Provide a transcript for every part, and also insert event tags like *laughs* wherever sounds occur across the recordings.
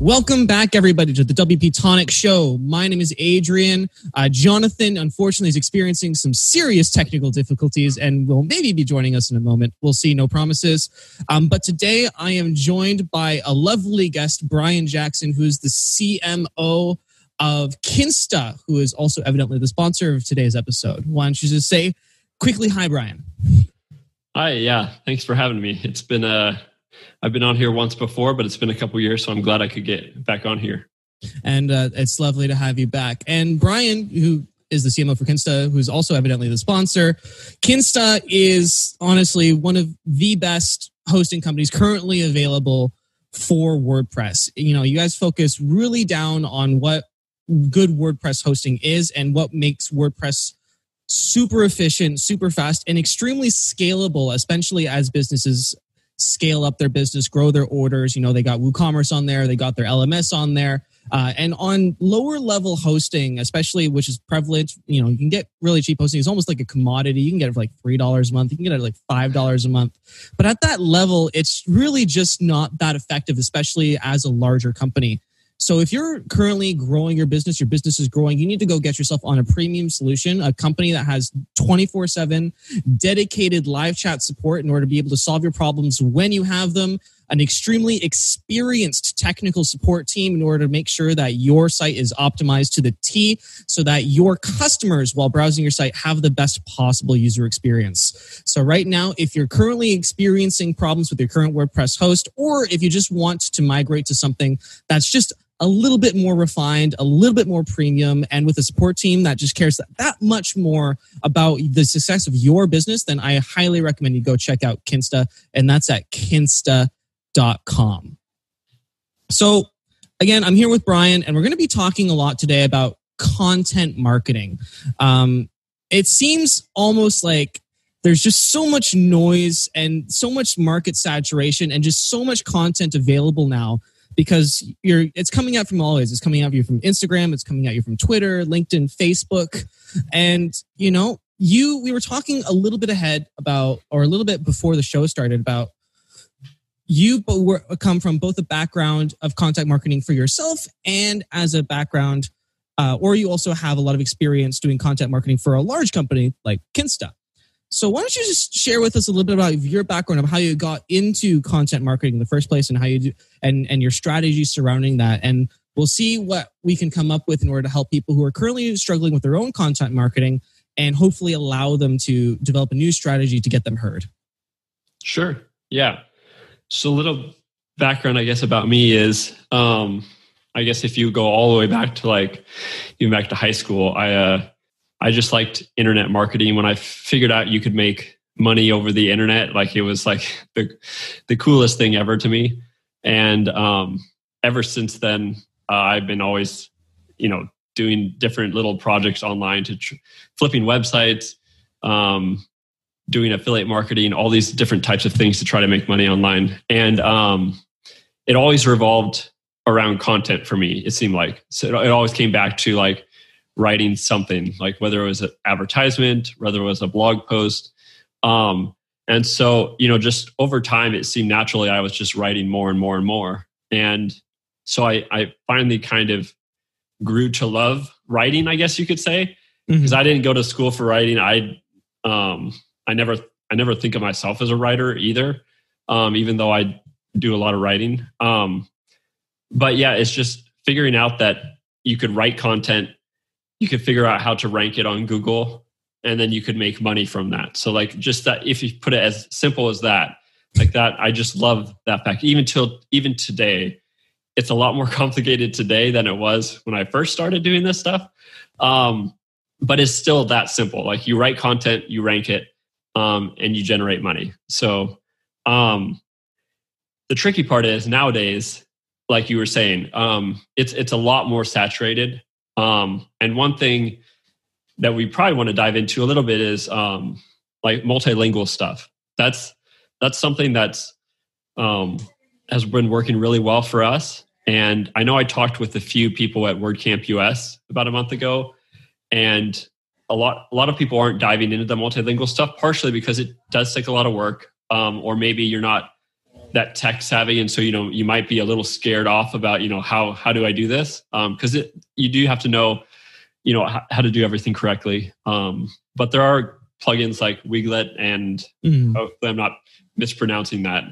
Welcome back, everybody, to the WP Tonic Show. My name is Adrian. Uh, Jonathan, unfortunately, is experiencing some serious technical difficulties and will maybe be joining us in a moment. We'll see, no promises. Um, but today I am joined by a lovely guest, Brian Jackson, who's the CMO of Kinsta, who is also evidently the sponsor of today's episode. Why don't you just say quickly, hi, Brian? Hi, yeah. Thanks for having me. It's been a I've been on here once before, but it's been a couple years, so I'm glad I could get back on here. And uh, it's lovely to have you back. And Brian, who is the CMO for Kinsta, who's also evidently the sponsor. Kinsta is honestly one of the best hosting companies currently available for WordPress. You know, you guys focus really down on what good WordPress hosting is and what makes WordPress super efficient, super fast, and extremely scalable, especially as businesses scale up their business, grow their orders. You know, they got WooCommerce on there, they got their LMS on there. Uh, and on lower level hosting, especially which is prevalent, you know, you can get really cheap hosting. It's almost like a commodity. You can get it for like three dollars a month. You can get it like five dollars a month. But at that level, it's really just not that effective, especially as a larger company. So if you're currently growing your business, your business is growing, you need to go get yourself on a premium solution, a company that has 24 7 dedicated live chat support in order to be able to solve your problems when you have them, an extremely experienced technical support team in order to make sure that your site is optimized to the T so that your customers, while browsing your site, have the best possible user experience. So, right now, if you're currently experiencing problems with your current WordPress host, or if you just want to migrate to something that's just a little bit more refined, a little bit more premium, and with a support team that just cares that, much more about the success of your business, then I highly recommend you go check out Kinsta, and that's at kinsta.com. So, again, I'm here with Brian, and we're going to be talking a lot today about content marketing. Um, it seems almost like there's just so much noise and so much market saturation and just so much content available now because you're it's coming out from all ways. It's coming out you from Instagram, it's coming out you from Twitter, LinkedIn, Facebook, and you know you we were talking a little bit ahead about or a little bit before the show started about you come from both a background of content marketing for yourself and as a background uh, or you also have a lot of experience doing content marketing for a large company like kinsta so why don't you just share with us a little bit about your background of how you got into content marketing in the first place and how you do and and your strategy surrounding that and we'll see what we can come up with in order to help people who are currently struggling with their own content marketing and hopefully allow them to develop a new strategy to get them heard. Sure. Yeah. So a little background I guess about me is um I guess if you go all the way back to like even back to high school, I uh I just liked internet marketing. When I figured out you could make money over the internet, like it was like *laughs* the the coolest thing ever to me. And um, ever since then, uh, I've been always, you know, doing different little projects online to tr- flipping websites, um, doing affiliate marketing, all these different types of things to try to make money online. And um, it always revolved around content for me. It seemed like so it, it always came back to like writing something, like whether it was an advertisement, whether it was a blog post. Um, and so, you know, just over time, it seemed naturally I was just writing more and more and more. And so I, I finally kind of grew to love writing, I guess you could say, because mm-hmm. I didn't go to school for writing. I, um, I never, I never think of myself as a writer either, um, even though I do a lot of writing. Um, but yeah, it's just figuring out that you could write content you could figure out how to rank it on Google and then you could make money from that. So like just that if you put it as simple as that, like that, I just love that fact. Even till even today, it's a lot more *laughs* complicated today than it was when I first started doing this stuff. Um, but it's still that simple. Like you write content, you rank it, um, and you generate money. So um, the tricky part is nowadays, like you were saying, um, it's it's a lot more saturated um, and one thing that we probably want to dive into a little bit is um, like multilingual stuff. that's that's something that's um, has been working really well for us. And I know I talked with a few people at WordCamp US about a month ago, and a lot a lot of people aren't diving into the multilingual stuff, partially because it does take a lot of work, um, or maybe you're not that tech savvy, and so you know you might be a little scared off about you know how how do I do this because um, it you do have to know you know how, how to do everything correctly. Um, but there are plugins like Weglot and mm. hopefully I'm not mispronouncing that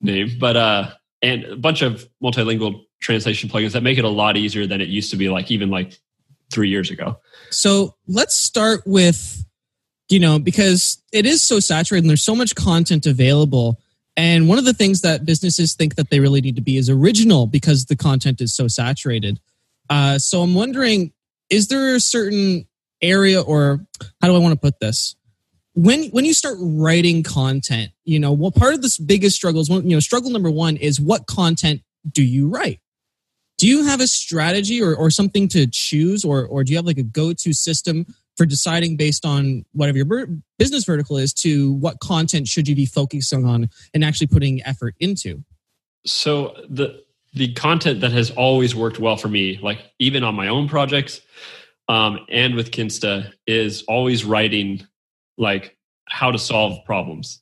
name, but uh, and a bunch of multilingual translation plugins that make it a lot easier than it used to be like even like three years ago. So let's start with, you know, because it is so saturated and there's so much content available. And one of the things that businesses think that they really need to be is original because the content is so saturated. Uh, so I'm wondering, is there a certain area or how do I want to put this? when when you start writing content you know well part of this biggest struggles you know struggle number one is what content do you write do you have a strategy or, or something to choose or or do you have like a go-to system for deciding based on whatever your business vertical is to what content should you be focusing on and actually putting effort into so the the content that has always worked well for me like even on my own projects um, and with kinsta is always writing like how to solve problems.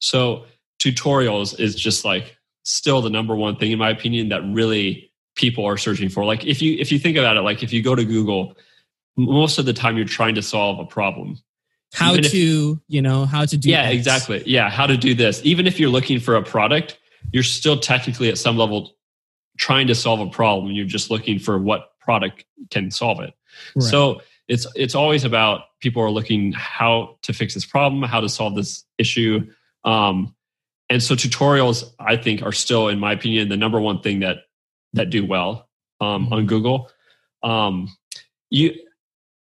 So tutorials is just like still the number one thing in my opinion that really people are searching for. Like if you if you think about it, like if you go to Google, most of the time you're trying to solve a problem. How Even to, if, you know, how to do Yeah, X. exactly. Yeah, how to do this. Even if you're looking for a product, you're still technically at some level trying to solve a problem. You're just looking for what product can solve it. Right. So it's it's always about people are looking how to fix this problem, how to solve this issue. Um, and so tutorials, I think, are still, in my opinion, the number one thing that that do well um, mm-hmm. on Google. Um, you,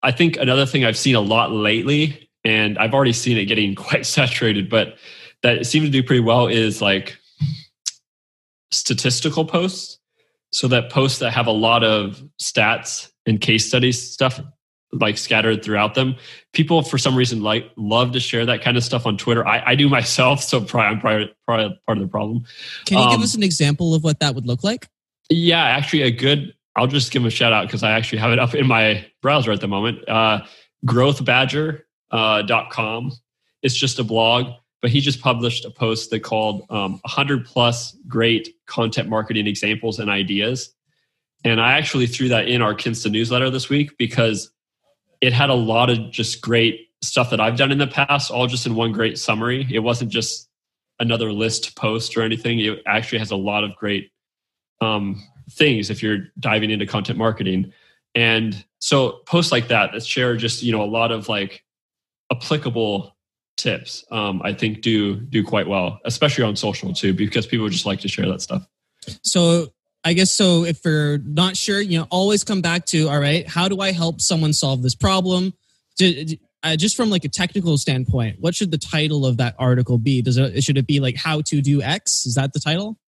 I think another thing I've seen a lot lately, and I've already seen it getting *laughs* quite saturated, but that seems to do pretty well is like statistical posts. So that posts that have a lot of stats and case studies stuff like scattered throughout them. People for some reason like love to share that kind of stuff on Twitter. I, I do *laughs* myself, so probably, I'm probably, probably part of the problem. Can you um, give us an example of what that would look like? Yeah, actually, a good. I'll just give a shout out because I actually have it up in my browser at the moment. Uh, growthbadger.com. Uh, it's just a blog, but he just published a post that called um, 100 plus great content marketing examples and ideas. And I actually threw that in our Kinsta newsletter this week because it had a lot of just great stuff that I've done in the past, all just in one great summary. It wasn't just another list post or anything. It actually has a lot of great um, things if you're diving into content marketing. And so posts like that that share just you know a lot of like applicable tips, um, I think do do quite well, especially on social too, because people just like to share that stuff. So I guess so. If you're not sure, you know, always come back to all right. How do I help someone solve this problem? Uh, just from like a technical standpoint, what should the title of that article be? Does it should it be like how to do X? Is that the title?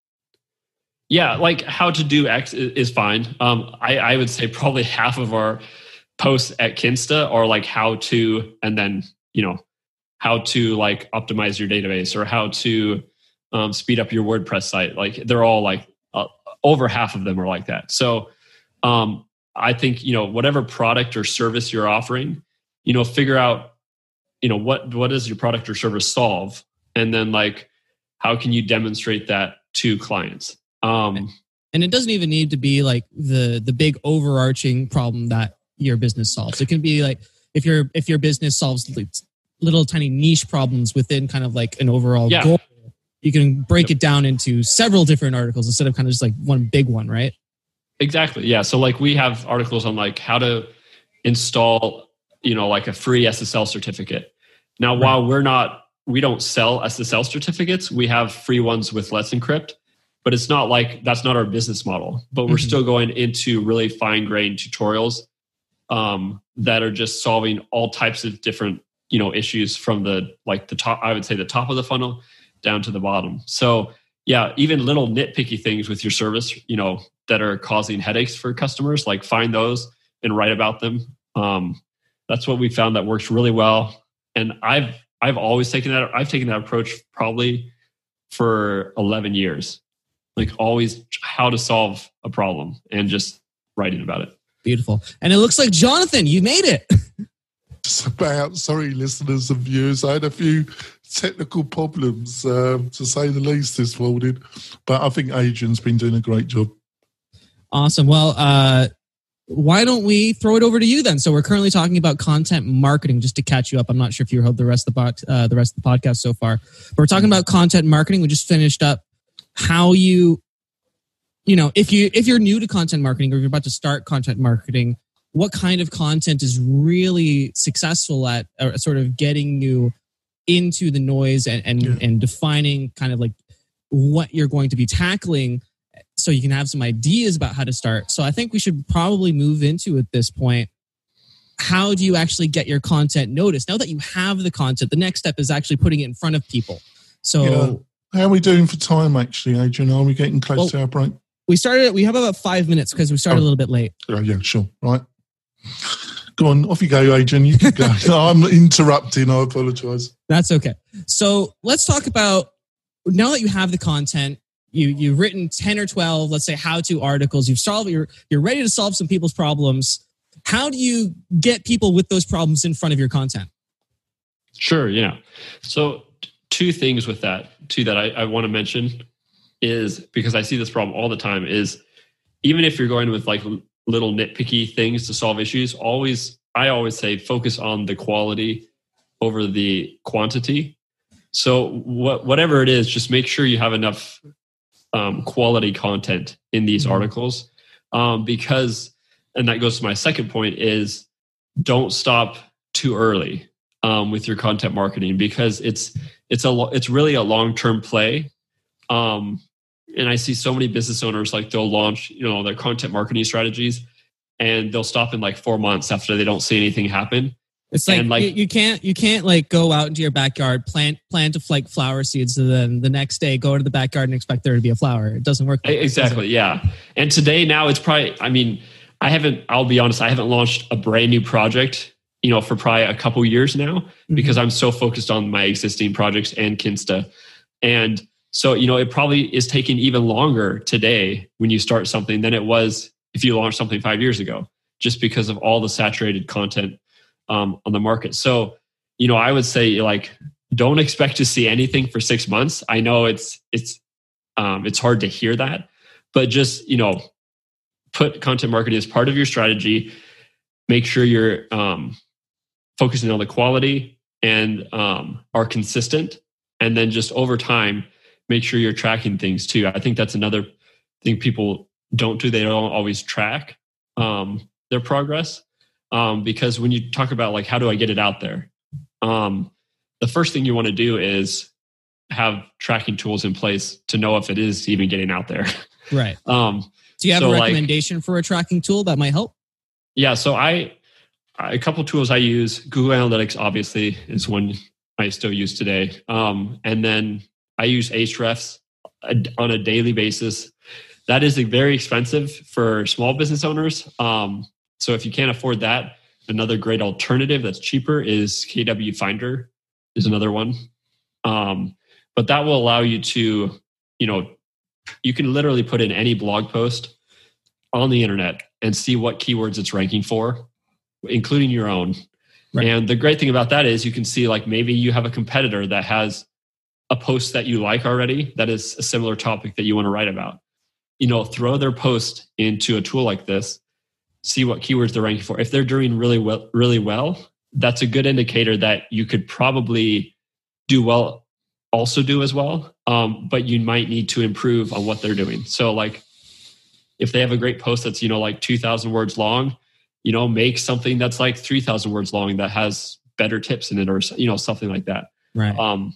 Yeah, like how to do X is, fine. Um, I, I would say probably *laughs* half of our posts at Kinsta are like how to, and then you know how to like optimize your database or how to um, speed up your WordPress site. Like they're all like over half of them are like that. So um, I think you know whatever product or service you're offering, you know, figure out you know what what does your product or service solve, and then like how can you demonstrate that to clients. Um, and it doesn't even need to be like the the big overarching problem that your business solves. It can be like if your if your business solves little tiny niche problems within kind of like an overall yeah. goal you can break yep. it down into several different articles instead of kind of just like one big one, right? Exactly. Yeah. So like we have articles on like how to install, you know, like a free SSL certificate. Now, right. while we're not, we don't sell SSL certificates, we have free ones with Let's Encrypt, but it's not like that's not our business model. But we're mm-hmm. still going into really fine grained tutorials um, that are just solving all types of different, you know, issues from the like the top, I would say the top of the funnel down to the bottom. So yeah, even little nitpicky things with your service, you know, that are causing headaches for customers, like find those and write about them. Um, that's what we found that works really well. And I've I've always taken that. I've taken that approach probably for 11 years. Like always, how to solve a problem and just writing about it. Beautiful. And it looks like Jonathan, you made it. *laughs* Just about. Sorry, listeners and viewers. I had a few technical problems, um, to say the least, this morning. But I think Adrian's been doing a great job. Awesome. Well, uh, why don't we throw it over to you then? So we're currently talking about content marketing. Just to catch you up, I'm not sure if you heard the rest of the pod, uh, the rest of the podcast so far. But we're talking about content marketing. We just finished up how you, you know, if you if you're new to content marketing or you're about to start content marketing, what kind of content is really successful at uh, sort of getting you into the noise and and, Yeah. and defining kind of like what you're going to be tackling so you can have some ideas about how to start. So I think we should probably move into at this point. How do you actually get your content noticed? Now that you have the content, the next step is actually putting it in front of people. So. How are we doing for time, actually, Adrian? Are we getting close Well- to our break? we started, we have about five minutes because we started a Oh. little bit late. Oh, yeah, sure. Right. Go on, off you go, Adrian. You can go. *laughs* I'm interrupting. I apologise. That's okay. So let's talk about now that you have the content, you you've written 10 or 12, let's say how-to articles, you've solved you're you're ready to solve some people's problems. How do you get people with those problems in front of your content? Sure. Yeah. So t- two things with that, too, that I, I want to mention is because I see this problem all the time is even if you're going with like little nitpicky things to solve issues, always, I always say focus on the quality over the quantity. So what, whatever it is, just make sure you have enough um, quality content in these Mhm. articles um, because, and that goes to my second point is don't stop too early um, with your content marketing because it's it's a it's really a long term play. Um, and I see so many business owners like they'll launch you know their content marketing strategies, and they'll stop in like four months after they don't see anything happen. It's like, And, like- you, you can't you can't like go out into your backyard, plant plant a like flower seeds, and then the next day go to the backyard and expect there to be a flower. It doesn't work. like that. Exactly, yeah. And today now it's probably I mean I haven't I'll be honest I haven't launched a brand new project you know for probably a couple years now because I'm so focused on my existing projects and Kinsta. And so, you know, it probably is taking even longer today when you start something than it was if you launched something five years ago, just because of all the saturated content um, on the market. So, you know, I would say like, don't expect to see anything for six months. I know it's it's um, it's hard to hear that, but just you know, put content marketing as part of your strategy. Make sure you're um, focusing on the quality and um, are consistent. And then just over time make sure you're tracking things too. I think that's another thing people don't do. They don't always track um, their progress. Um, because when you talk about like how do i get it out there? Um, the first thing you want to do is have tracking tools in place to know if it is even getting out there. Right. *laughs* um, Do you have So, a like- recommendation for a tracking tool that might help? yeah so i a couple tools i use google analytics obviously is one i still use today. Um, and then i use ahrefs on a daily basis. That is very expensive for small business owners. Um, so if you can't afford that another great alternative that's cheaper is kw finder is another one. Um, but that will allow you to you know you can literally put in any blog post on the internet and see what keywords it's ranking for, including your own. Right. And the great thing about that is you can see like maybe you have a competitor that has a post that you like already that is a similar topic that you want to write about. You know, throw their post into a tool like this, see what keywords they're ranking for. If they're doing really well, really well, that's a good indicator that you could probably do well, also do as well. Um, but you might need to improve on what they're doing. So like if they have a great post that's you know like 2000 words long you know make something that's like 3000 words long that has better tips in it or you know something like that Right. um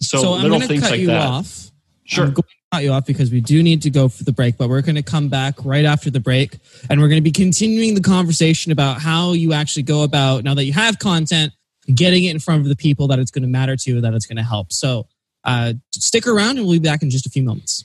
so, So, I'm little things cut like you that off. sure I'm going to cut you off because we do need to go for the break, but we're going to come back right after the break and we're going to be continuing the conversation about how you actually go about now that you have content, getting it in front of the people that it's going to matter to, that it's going to help. So uh, stick around and we'll be back in just a few moments.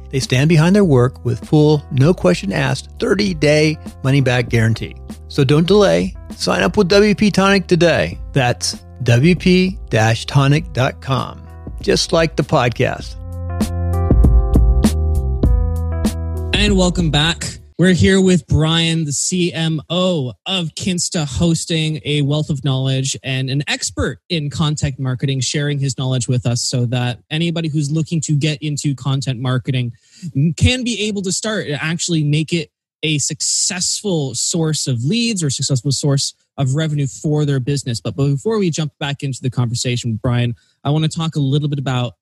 They stand behind their work with full, no question asked, 30 day money back guarantee. So don't delay. Sign up with WP Tonic today. That's WP tonic.com, just like the podcast. And welcome back. We're here with Brian, the CMO of Kinsta, hosting a wealth of knowledge and an expert in content marketing, sharing his knowledge with us so that anybody who's looking to get into content marketing can be able to start and actually make it a successful source of leads or successful source of revenue for their business. But before we jump back into the conversation with Brian, I want to talk a little bit about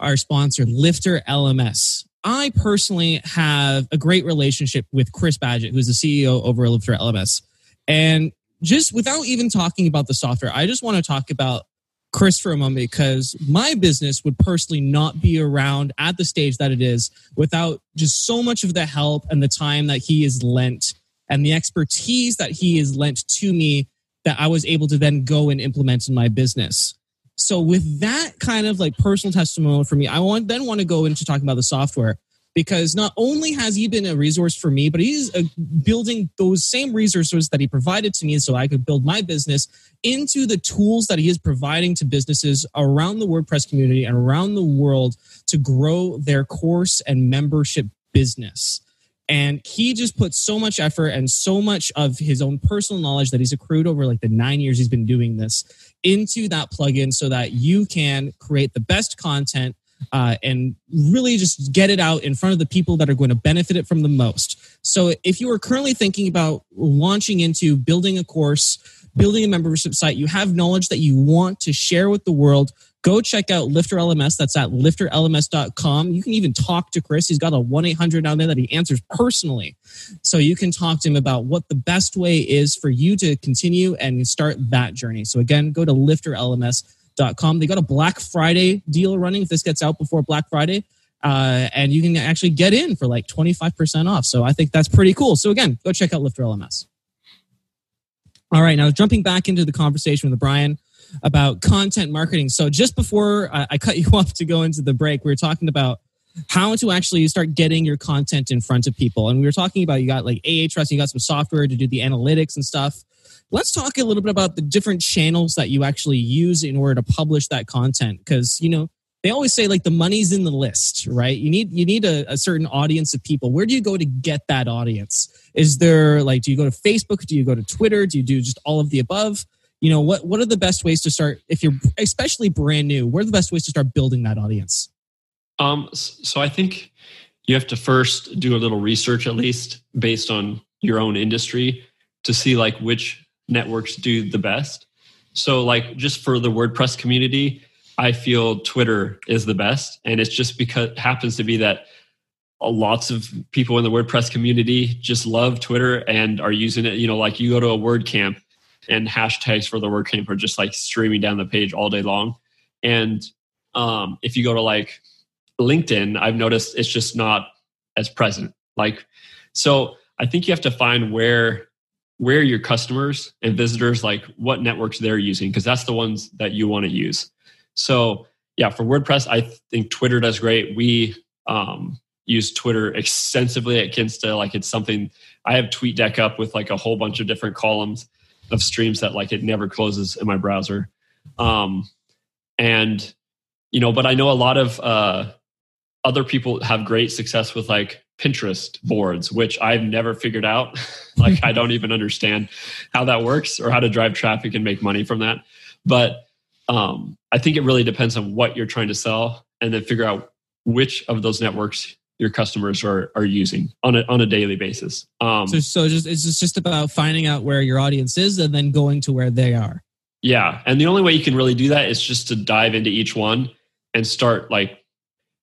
our sponsor, Lifter LMS. I personally have a great relationship with Chris Badgett, who's the CEO over at Lifter LMS. And just without even talking about the software, I just want to talk about Chris for a moment because my business would personally not be around at the stage that it is without just so much of the help and the time that he has lent and the expertise that he has lent to me that I was able to then go and implement in my business. So with that kind of like personal testimonial for me, I want then want to go into talking about the software because not only has he been a resource for me, but he's uh, building those same resources that he provided to me so I could build my business into the tools that he is providing to businesses around the WordPress community and around the world to grow their course and membership business. And he just put so much effort and so much of his own personal knowledge that he's accrued over like the nine years he's been doing this into that plugin so that you can create the best content uh, and really just get it out in front of the people that are going to benefit it from the most. So if you are currently thinking about launching into building a course, building a membership site, you have knowledge that you want to share with the world, go check out Lifter LMS. That's at lifterlms.com. You can even talk to Chris. He's got a 1 800 down there that he answers personally. So you can talk to him about what the best way is for you to continue and start that journey. So again, go to lifterlms.com. They got a Black Friday deal running if this gets out before Black Friday. Uh, and you can actually get in for like 25% off. So I think that's pretty cool. So again, go check out Lifter LMS. All right, now jumping back into the conversation with Brian about content marketing. So just before I, I cut *laughs* you off to go into the break, we were talking about how to actually start getting your content in front of people. And we were talking about you got like Ahrefs, you got some software to do the analytics and stuff. Let's talk a little bit about the different channels that you actually use in order to publish that content. Because, you know, they always say like the money's in the list, right? You need you need a, a, certain audience of people. Where do you go to get that audience? Is there like do you go to Facebook? Do you go to Twitter? Do you do just all of the above? You know what what are the best ways to start if you're especially brand new what are the best ways to start building that audience? Um so i think you have to first do a little research at least based on your own industry to see like which networks do the best. So like just for the wordpress community i feel twitter is the best and it's just because happens to be that lots of people in the wordpress community just love twitter and are using it you know like you go to a wordcamp and hashtags for the WordCamp are just like streaming down the page all day long. And um, if you go to like LinkedIn, I've noticed it's just not as present. Like, so I think you have to find where where your customers and visitors like what networks they're using because that's the ones that you want to use. So yeah, for WordPress, I think Twitter does great. We um, use Twitter extensively at Kinsta. Like it's something I have TweetDeck up with like a whole bunch of different columns of streams that like it never closes in my browser. Um, and you know, but I know a lot of uh, other people have great success with like Pinterest boards, which I've never figured out. *laughs* like I don't even understand how that works or how to drive traffic and make money from that. But um, I think it really depends on what you're trying to sell, and then figure out which of those networks your customers are are using on a on a daily basis. Um, so, so just it's just about finding out where your audience is and then going to where they are. Yeah, and the only way you can really do that is just to dive into each one and start like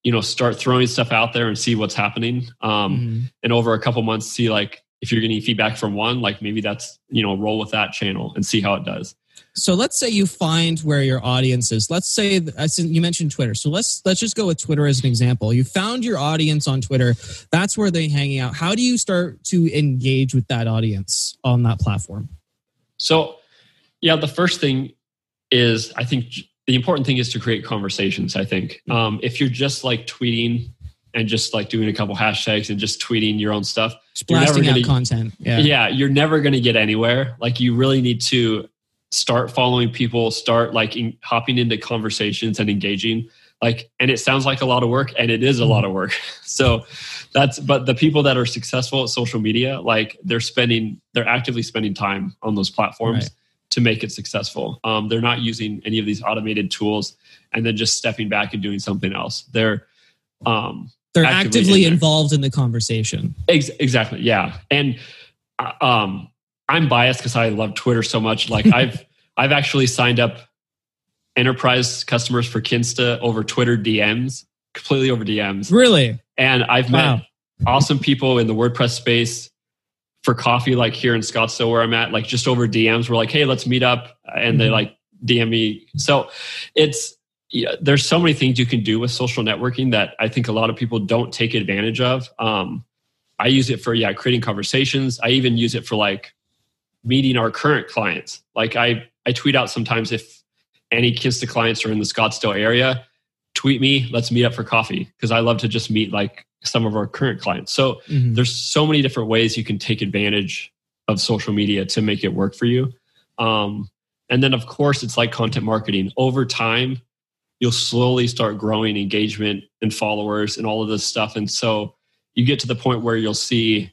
you know start throwing stuff out there and see what's happening. Um, mm-hmm. And over a couple months, see like if you're getting feedback from one, like maybe that's you know roll with that channel and see how it does. So let's say you find where your audience is. Let's say you mentioned Twitter. So let's let's just go with Twitter as an example. You found your audience on Twitter. That's where they're hanging out. How do you start to engage with that audience on that platform? So, yeah, the first thing is I think the important thing is to create conversations. I think um, if you're just like tweeting and just like doing a couple hashtags and just tweeting your own stuff, just blasting gonna, out content. Yeah. yeah, you're never going to get anywhere. Like you really need to start following people, start like in, hopping into conversations and engaging. Like, and it sounds like a lot of work, and it is a lot of work. *laughs* So that's but the people that are successful at social media, like they're spending, they're actively spending time on those platforms. Right to make it successful. Um, they're not using any of these automated tools and then just stepping back and doing something else. They're um, they're actively, actively in involved in the conversation. Ex- exactly, yeah. And uh, um, I'm biased because I love Twitter so much. Like *laughs* I've I've actually signed up enterprise customers for Kinsta over Twitter DMs, completely over DMs. Really? And I've wow. met awesome people in the WordPress space for coffee, like here in Scottsdale where I'm at, like just over DMs. We're like, hey, let's meet up, and mm-hmm. they like DM me. So it's yeah, there's so many things you can do with social networking that I think a lot of people don't take advantage of. Um, I use it for yeah, creating conversations. I even use it for like meeting our current clients. Like I I tweet out sometimes if any Kinsta clients are in the Scottsdale area, tweet me. Let's meet up for coffee because I love to just meet like some of our current clients. So mm-hmm. there's so many different ways you can take advantage of social media to make it work for you. Um, and then of course it's like content marketing. Over time, you'll slowly start growing engagement and followers and all of this stuff. And so you get to the point where you'll see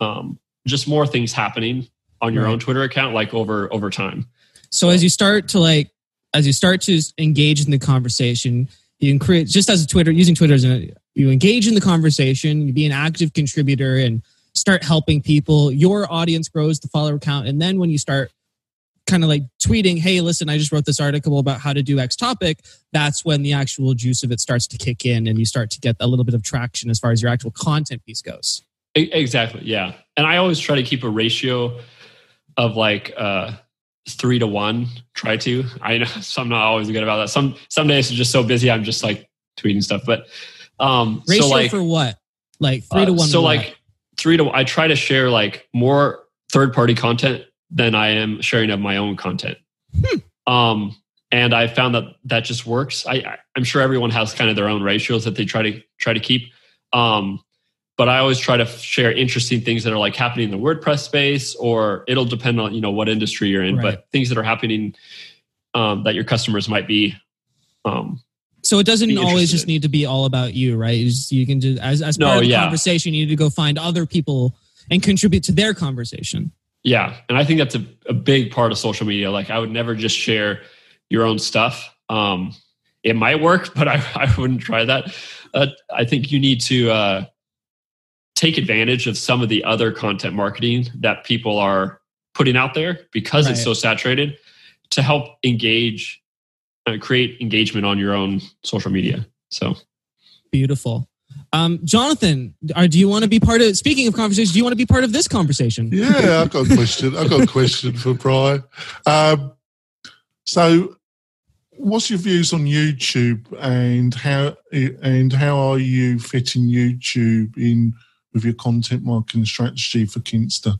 um, just more things happening on your right. own Twitter account, like over over time. So as you start to like as you start to engage in the conversation, you can create just as a Twitter using Twitter as a you engage in the conversation, you be an active contributor and start helping people. Your audience grows, the follower count, and then when you start kind of like tweeting, "Hey, listen, I just wrote this article about how to do X topic," that's when the actual juice of it starts to kick in, and you start to get a little bit of traction as far as your actual content piece goes. Exactly, yeah. And I always try to keep a ratio of like uh, three to one. Try to. I know *laughs* so I'm not always good about that. Some some days are just so busy, I'm just like tweeting stuff, but um, Ratio so like, for what? Like three to uh, one. So like three to. I try to share like more third party content than I am sharing of my own content. Hmm. Um, and I found that that just works. I, I'm sure everyone has kind of their own ratios that they try to try to keep. Um, but I always try to share interesting things that are like happening in the WordPress space, or it'll depend on you know what industry you're in, right. but things that are happening um, that your customers might be um, so it doesn't always just need to be all about you, right? You, just, you can just as as part no, of the yeah. conversation, you need to go find other people and contribute to their conversation. Yeah, and I think that's a, a big part of social media. Like I would never just share your own stuff. Um, it might work, *laughs* but I, I wouldn't try that. Uh, I think you need to uh, take advantage of some of the other content marketing that people are putting out there because right. it's so saturated to help engage uh, create engagement on your own social media. So beautiful. Um, Jonathan, are, do you want to be part of? Speaking of conversations, do you want to be part of this conversation? Yeah, I've got a question. I've got a question for Brian. Um, so, what's your views on YouTube and how and how are you fitting YouTube in with your content marketing strategy for Kinsta?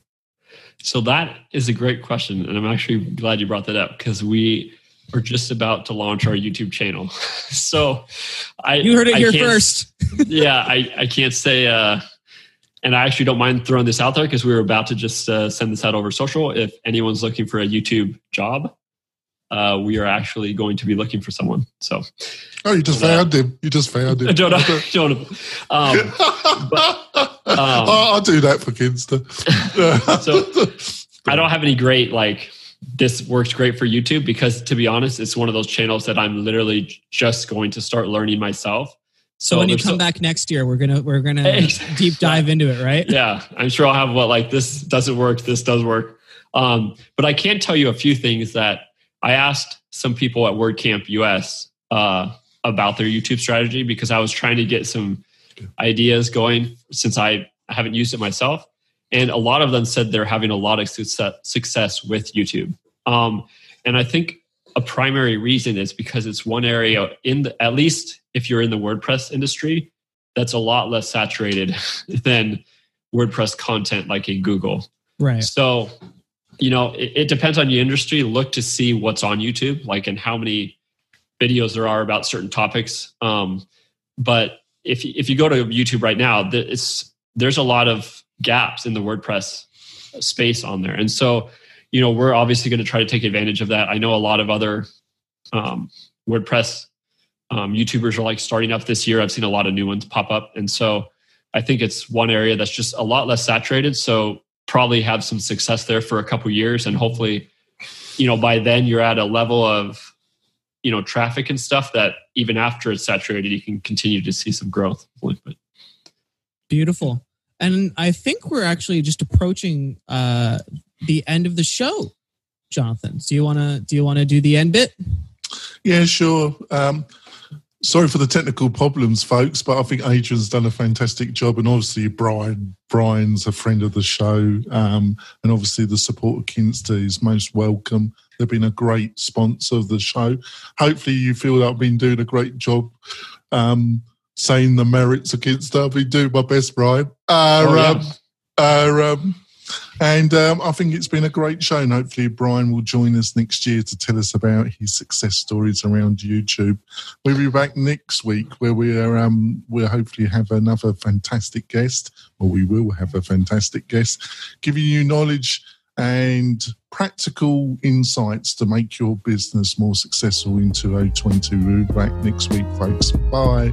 So that is a great question, and I'm actually glad you brought that up because we are just about to launch our YouTube channel. *laughs* so I You heard it I here first. *laughs* yeah, I, I can't say uh and I actually don't mind throwing this out there because we were about to just uh, send this out over social. If anyone's looking for a YouTube job, uh, we are actually going to be looking for someone. So, oh, you just found him. You just found him, *laughs* Jonah. Jonah. Um, but, *laughs* um, I'll do that for Kinsta. *laughs* so, I don't have any great like this works great for YouTube because to be honest, it's one of those channels that I'm literally just going to start learning myself. So, so when you come so, back next year, we're gonna we're gonna deep dive into it, right? Yeah, I'm sure I'll have what like this doesn't work, this does work. Um, but I can tell you a few things that I asked some people at WordCamp US uh, about their YouTube strategy because I was trying to get some ideas going since I haven't used it myself. And a lot of them said they're having a lot of success, success with YouTube. Um, and I think a primary reason is because it's one area in the, at least if you're in the WordPress industry, that's a lot less saturated *laughs* than WordPress content like in Google. Right. So, you know, it, it, depends on your industry. Look to see what's on YouTube, like and how many videos there are about certain topics. Um, but if if you go to YouTube right now, it's there's a lot of gaps in the WordPress space on there, and so you know we're obviously going to try to take advantage of that. I know a lot of other um, WordPress um, YouTubers are like starting up this year. I've seen a lot of new ones pop up, and so I think it's one area that's just a lot less saturated. So probably have some success there for a couple years, and hopefully, you know, by then you're at a level of you know traffic and stuff that even after it's saturated, you can continue to see some growth. Beautiful. And I think we're actually just approaching uh, the end of the show. Jonathan, do you want to do you want to do the end bit? Yeah, sure. Um, sorry for the technical problems, folks, but I think Adrian's done a fantastic job, and obviously Brian. Brian's a friend of the show, um, and obviously the support of Kinsta is most welcome. They've been a great sponsor of the show. Hopefully, you feel that I've been doing a great job um, saying the merits of Kinsta. I've been doing my best, Brian. Uh, oh, yeah. um, uh, um, and um, I think it's been a great show. And hopefully, Brian will join us next year to tell us about his success stories around YouTube. We'll be back next week where we are, um, we'll hopefully have another fantastic guest, or we will have a fantastic guest, giving you knowledge and practical insights to make your business more successful in 2022. We'll be back next week, folks. Bye.